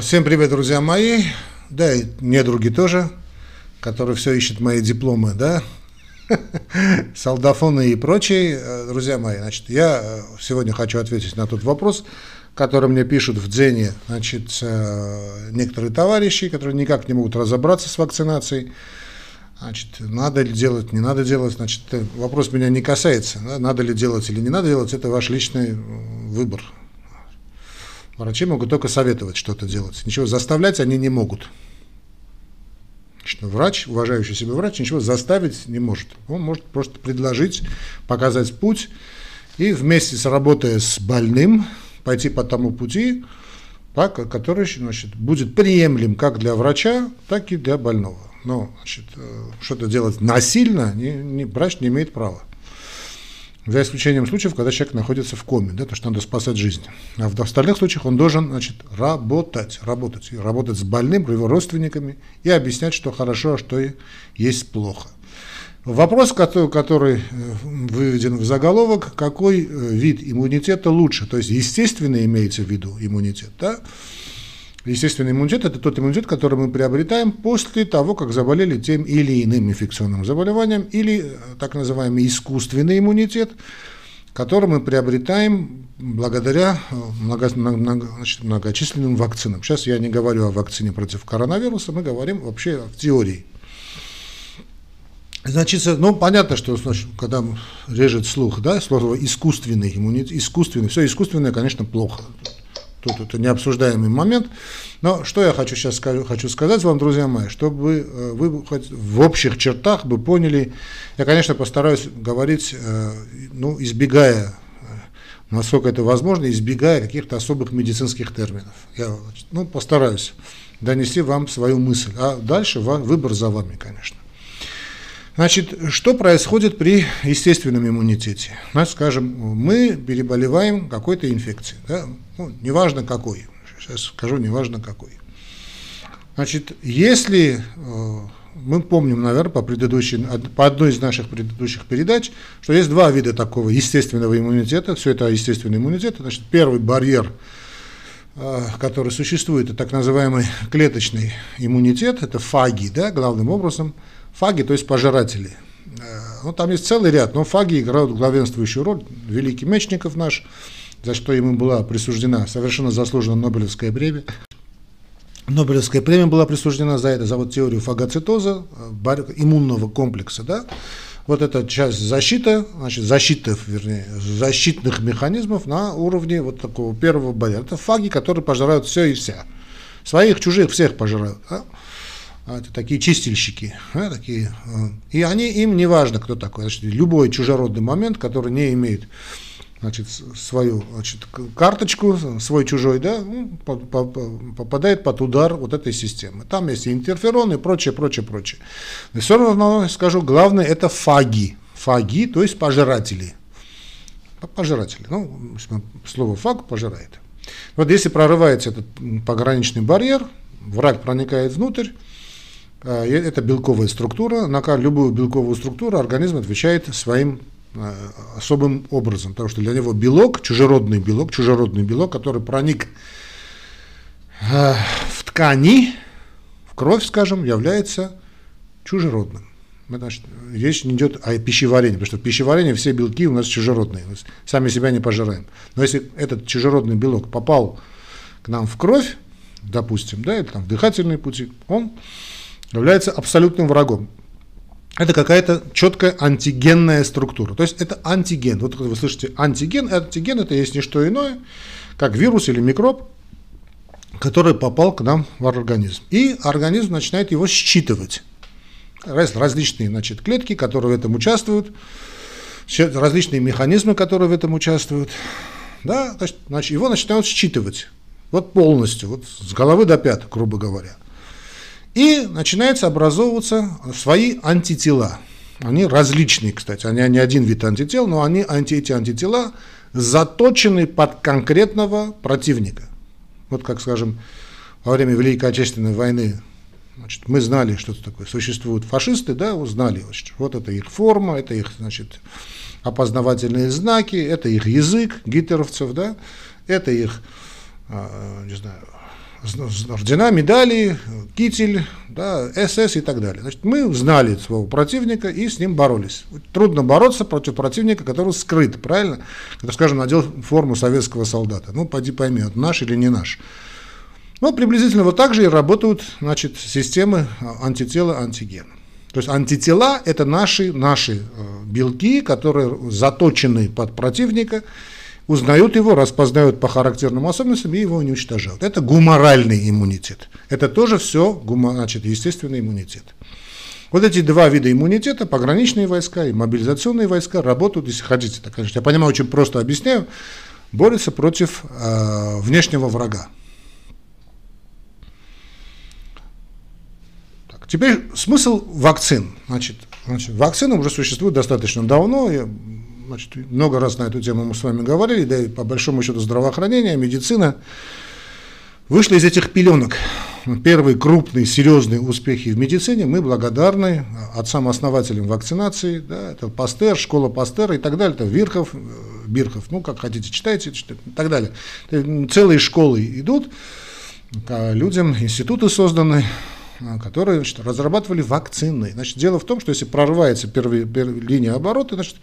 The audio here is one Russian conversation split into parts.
Всем привет, друзья мои, да и недруги тоже, которые все ищут мои дипломы, да, солдафоны и прочие. Друзья мои, значит, я сегодня хочу ответить на тот вопрос, который мне пишут в Дзене, значит, э, некоторые товарищи, которые никак не могут разобраться с вакцинацией. Значит, надо ли делать, не надо делать, значит, вопрос меня не касается. Надо ли делать или не надо делать, это ваш личный выбор. Врачи могут только советовать что-то делать. Ничего заставлять они не могут. Врач, уважающий себя врач, ничего заставить не может. Он может просто предложить, показать путь и вместе с работая с больным пойти по тому пути, так, который значит, будет приемлем как для врача, так и для больного. Но значит, э, что-то делать насильно не, не, врач не имеет права за исключением случаев, когда человек находится в коме, да, потому что надо спасать жизнь. А в остальных случаях он должен значит, работать, работать, работать с больным, его родственниками и объяснять, что хорошо, а что есть плохо. Вопрос, который, который э, выведен в заголовок, какой э, вид иммунитета лучше, то есть естественно имеется в виду иммунитет, да? Естественный иммунитет – это тот иммунитет, который мы приобретаем после того, как заболели тем или иным инфекционным заболеванием, или э, так называемый искусственный иммунитет, который мы приобретаем благодаря э, много, значит, многочисленным вакцинам. Сейчас я не говорю о вакцине против коронавируса, мы говорим вообще в теории. Значит, ну, понятно, что значит, когда режет слух, да, слово искусственный иммунитет, искусственный, все искусственное, конечно, плохо. Тут это необсуждаемый момент. Но что я хочу сейчас хочу сказать вам, друзья мои, чтобы э, вы хоть в общих чертах бы поняли, я, конечно, постараюсь говорить, э, ну, избегая, э, насколько это возможно, избегая каких-то особых медицинских терминов. Я ну, постараюсь донести вам свою мысль, а дальше выбор за вами, конечно. Значит, что происходит при естественном иммунитете? Значит, скажем, мы переболеваем какой-то инфекцией, да? ну, неважно какой, сейчас скажу, неважно какой. Значит, если э, мы помним, наверное, по, предыдущей, по одной из наших предыдущих передач, что есть два вида такого естественного иммунитета, все это естественный иммунитет, значит, первый барьер, э, который существует, это так называемый клеточный иммунитет, это фаги, да, главным образом – Фаги, то есть пожиратели. Э, ну, там есть целый ряд, но фаги играют главенствующую роль. Великий Мечников наш, за что ему была присуждена совершенно заслуженно Нобелевская премия. Нобелевская премия была присуждена за это, за вот теорию фагоцитоза, э, иммунного комплекса, да. Вот эта часть защиты, значит, защиты, вернее, защитных механизмов на уровне вот такого первого барьера. Это фаги, которые пожирают все и вся. Своих, чужих, всех пожирают. Да? А, это такие чистильщики, да, такие, а, и они, им не важно, кто такой, значит, любой чужеродный момент, который не имеет значит, свою значит, карточку, свой чужой, да, ну, попадает под удар вот этой системы. Там есть и интерфероны и прочее, прочее, прочее. Но все равно скажу, главное это фаги. Фаги, то есть пожиратели. Пожиратели. Ну, слово фаг пожирает. Вот если прорывается этот пограничный барьер, враг проникает внутрь, это белковая структура. На любую белковую структуру организм отвечает своим а, особым образом, потому что для него белок, чужеродный белок, чужеродный белок, который проник а, в ткани, в кровь, скажем, является чужеродным. Значит, речь не идет о пищеварении, потому что в пищеварении все белки у нас чужеродные, мы сами себя не пожираем. Но если этот чужеродный белок попал к нам в кровь, допустим, да, или там в дыхательные пути, он является абсолютным врагом. Это какая-то четкая антигенная структура. То есть это антиген. Вот вы слышите антиген, антиген это есть не что иное, как вирус или микроб, который попал к нам в организм. И организм начинает его считывать. Различные значит, клетки, которые в этом участвуют, различные механизмы, которые в этом участвуют. Да, значит, его начинают считывать. Вот полностью, вот с головы до пят, грубо говоря. И начинается образовываться свои антитела. Они различные, кстати, они не один вид антител, но они анти, эти антитела заточены под конкретного противника. Вот как, скажем, во время Великой Отечественной войны значит, мы знали, что это такое. Существуют фашисты, да, узнали, вот это их форма, это их, значит, опознавательные знаки, это их язык гитлеровцев, да, это их, а, не знаю, ордена, медали, китель, да, СС и так далее. Значит, мы знали своего противника и с ним боролись. Трудно бороться против противника, который скрыт, правильно? Который, скажем, надел форму советского солдата. Ну, поди пойми, это наш или не наш. Ну, приблизительно вот так же и работают значит, системы антитела, антиген. То есть антитела – это наши, наши э, белки, которые заточены под противника, узнают его, распознают по характерным особенностям и его уничтожают. Это гуморальный иммунитет. Это тоже все значит, естественный иммунитет. Вот эти два вида иммунитета, пограничные войска и мобилизационные войска, работают, если хотите, так, конечно, я понимаю, очень просто объясняю, борются против э, внешнего врага. Теперь смысл вакцин. Значит, значит, вакцины уже существуют достаточно давно. Значит, много раз на эту тему мы с вами говорили, да и по большому счету здравоохранение, медицина вышли из этих пеленок. Первые крупные, серьезные успехи в медицине мы благодарны отцам-основателям вакцинации. Да, это Пастер, школа Пастера и так далее. Это Вирхов, э, Бирхов, ну, как хотите, читайте, читайте и так далее. Целые школы идут, людям институты созданы, а, которые значит, разрабатывали вакцины. Значит, дело в том, что если прорывается первая, первая линия оборота, значит,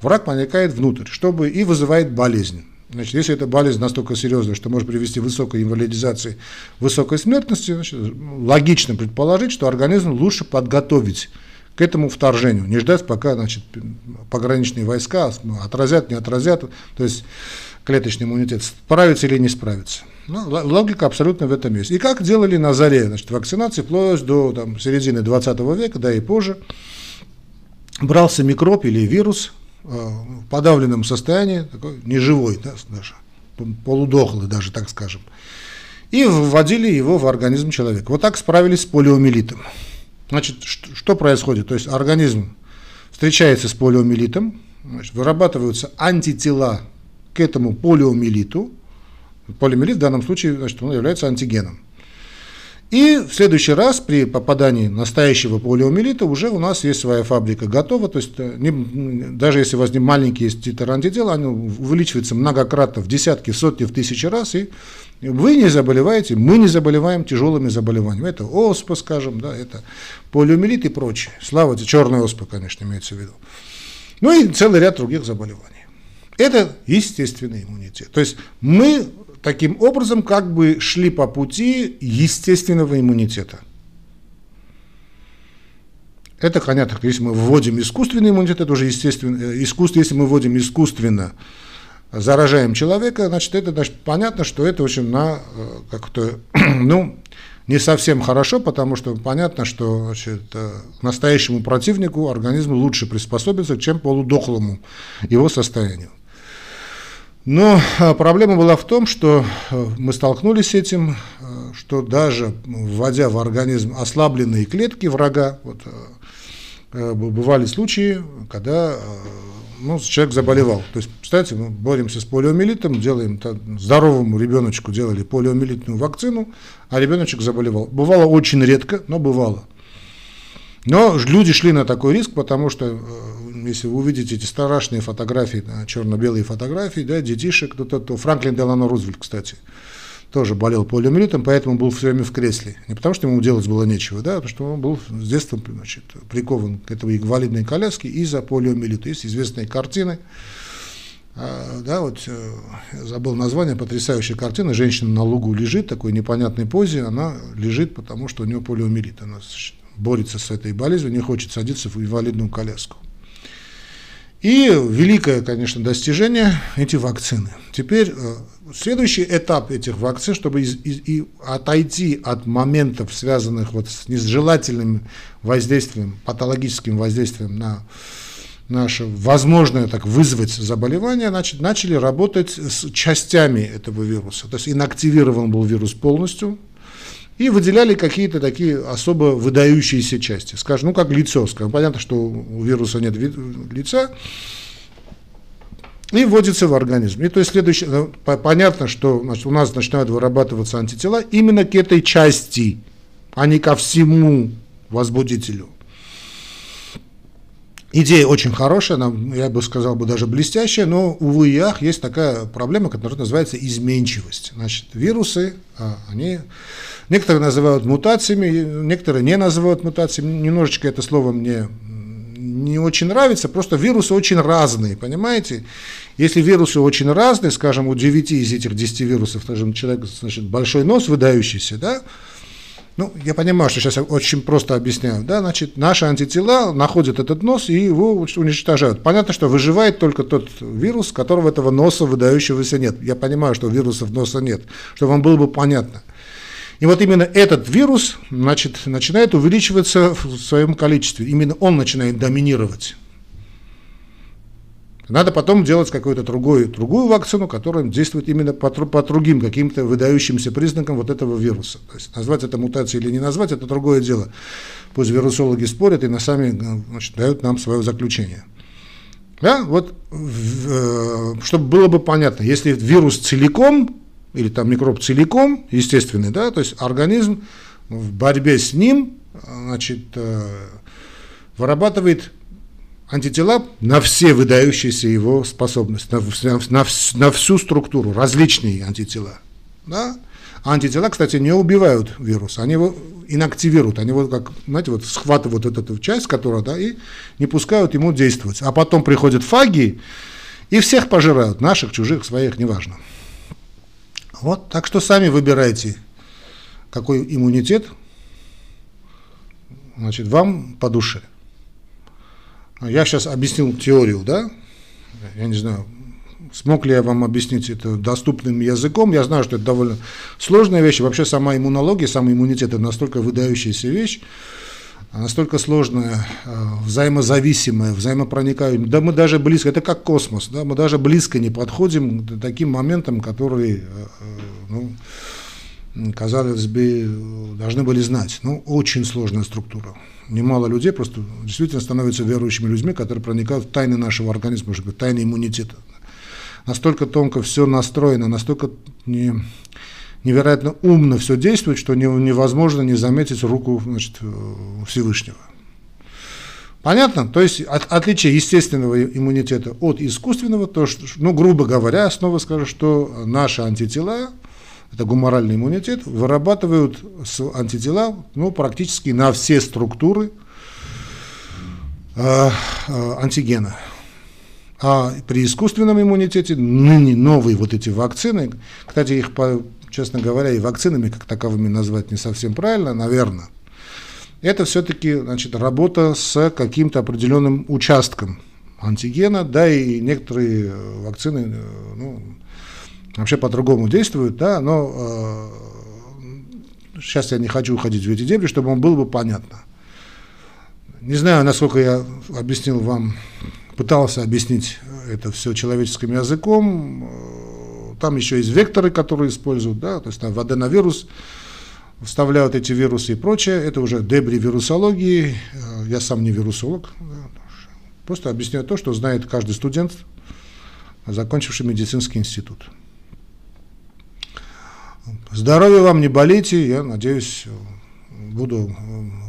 враг проникает внутрь, чтобы и вызывает болезнь. Значит, если эта болезнь настолько серьезная, что может привести к высокой инвалидизации, высокой смертности, значит, логично предположить, что организм лучше подготовить к этому вторжению, не ждать, пока значит, пограничные войска отразят, не отразят, то есть клеточный иммунитет справится или не справится. Ну, логика абсолютно в этом есть. И как делали на заре значит, вакцинации, вплоть до там, середины 20 века, да и позже, брался микроб или вирус э, в подавленном состоянии, такой неживой, да, даже, полудохлый даже, так скажем, и вводили его в организм человека. Вот так справились с полиомиелитом. Значит, что, происходит? То есть организм встречается с полиомиелитом, значит, вырабатываются антитела к этому полиомиелиту, Полимерид в данном случае значит, он является антигеном. И в следующий раз при попадании настоящего полиомиелита уже у нас есть своя фабрика готова, то есть э, не, даже если у вас не маленькие есть титр антитела, они увеличиваются многократно в десятки, сотни, в тысячи раз, и вы не заболеваете, мы не заболеваем тяжелыми заболеваниями. Это оспа, скажем, да, это полиомиелит и прочее. Слава тебе, черная оспа, конечно, имеется в виду. Ну и целый ряд других заболеваний. Это естественный иммунитет. То есть мы таким образом как бы шли по пути естественного иммунитета. Это понятно, если мы вводим искусственный иммунитет, это уже естественно, э, искусство, если мы вводим искусственно, заражаем человека, значит, это значит, понятно, что это очень на э, как-то, ну, не совсем хорошо, потому что понятно, что значит, э, настоящему противнику организм лучше приспособится, чем полудохлому его состоянию. Но а, проблема была в том, что э, мы столкнулись с этим, э, что даже вводя в организм ослабленные клетки врага, вот, э, бывали случаи, когда ну, человек заболевал. То есть, представьте, мы боремся с полиомиелитом, делаем здоровому ребеночку делали полиомиелитную вакцину, а ребеночек заболевал. Бывало очень редко, но бывало. Но люди шли на такой риск, потому что если вы увидите эти страшные фотографии, да, черно-белые фотографии, да, детишек, то, то, Франклин Делано Рузвельт, кстати, тоже болел полиомиелитом, поэтому был все время в кресле. Не потому, что ему делать было нечего, да, а потому что он был с детства значит, прикован к этой инвалидной коляске из-за полиомиелита. Есть известные картины, а, да, вот э, забыл название, потрясающая картина, женщина на лугу лежит, такой непонятной позе, она лежит, потому что у нее полиомиелит, она борется с этой болезнью, не хочет садиться в инвалидную коляску. И великое, конечно, достижение – эти вакцины. Теперь э, следующий этап этих вакцин, чтобы из, из, и отойти от моментов, связанных вот с нежелательным воздействием, патологическим воздействием на наше возможное так вызвать заболевание, значит, начали работать с частями этого вируса. То есть инактивирован был вирус полностью, и выделяли какие-то такие особо выдающиеся части. Скажем, ну как лицо, скажем, понятно, что у вируса нет лица, и вводится в организм. И то есть следующее, ну, понятно, что значит, у нас начинают вырабатываться антитела именно к этой части, а не ко всему возбудителю. Идея очень хорошая, нам, я бы сказал бы даже блестящая, но, увы и ах, есть такая проблема, которая называется изменчивость. Значит, вирусы, а, они, некоторые называют мутациями, некоторые не называют мутациями, немножечко это слово мне не очень нравится, просто вирусы очень разные, понимаете? Если вирусы очень разные, скажем, у 9 из этих 10 вирусов, скажем, человек, значит, большой нос выдающийся, да, ну, я понимаю, что сейчас я очень просто объясняю, да, значит, наши антитела находят этот нос и его уничтожают. Понятно, что выживает только тот вирус, которого этого носа выдающегося нет. Я понимаю, что вирусов носа нет, чтобы вам было бы понятно. И вот именно этот вирус значит, начинает увеличиваться в своем количестве. Именно он начинает доминировать. Надо потом делать какую-то другую, другую вакцину, которая действует именно по, по другим каким-то выдающимся признакам вот этого вируса. То есть назвать это мутацией или не назвать, это другое дело. Пусть вирусологи спорят и на сами значит, дают нам свое заключение. Да, вот, э, чтобы было бы понятно, если вирус целиком или там микроб целиком, естественный, да, то есть организм в борьбе с ним, значит, э, вырабатывает антитела на все выдающиеся его способности, на, на, на всю структуру, различные антитела. Да? Антитела, кстати, не убивают вирус, они его инактивируют, они его, как, знаете, вот схватывают вот эту часть, которая, да, и не пускают ему действовать. А потом приходят фаги и всех пожирают, наших, чужих, своих, неважно. Вот, так что сами выбирайте, какой иммунитет, значит, вам по душе. Я сейчас объяснил теорию, да? Я не знаю, смог ли я вам объяснить это доступным языком. Я знаю, что это довольно сложная вещь. Вообще сама иммунология, сам иммунитет – это настолько выдающаяся вещь, настолько сложная, а, взаимозависимая, взаимопроникающая. Да мы даже близко, это как космос, да, мы даже близко не подходим к таким моментам, которые, а, а, ну, казалось бы, должны были знать. Ну, очень сложная структура немало людей просто действительно становятся верующими людьми, которые проникают в тайны нашего организма, быть, тайны иммунитета. Настолько тонко все настроено, настолько не, невероятно умно все действует, что невозможно не заметить руку значит, Всевышнего. Понятно? То есть от, отличие естественного иммунитета от искусственного, то, что, ну, грубо говоря, снова скажу, что наши антитела это гуморальный иммунитет, вырабатывают антитела ну, практически на все структуры э, э, антигена. А при искусственном иммунитете ныне новые вот эти вакцины, кстати, их, честно говоря, и вакцинами как таковыми назвать не совсем правильно, наверное, это все-таки значит, работа с каким-то определенным участком антигена, да, и некоторые э, вакцины ну, вообще по-другому действуют, да, но э, сейчас я не хочу уходить в эти дебри, чтобы вам было бы понятно. Не знаю, насколько я объяснил вам, пытался объяснить это все человеческим языком. Э, там еще есть векторы, которые используют, да, то есть там в аденовирус вставляют эти вирусы и прочее. Это уже дебри вирусологии. Э, я сам не вирусолог. Просто объясняю то, что знает каждый студент, закончивший медицинский институт. Здоровья вам, не болейте, я надеюсь, буду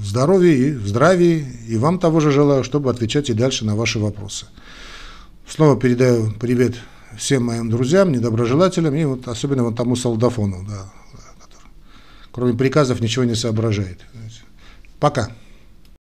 в здоровье и в здравии, и вам того же желаю, чтобы отвечать и дальше на ваши вопросы. Снова передаю привет всем моим друзьям, недоброжелателям, и вот особенно вот тому солдафону, да, который, кроме приказов ничего не соображает. Пока.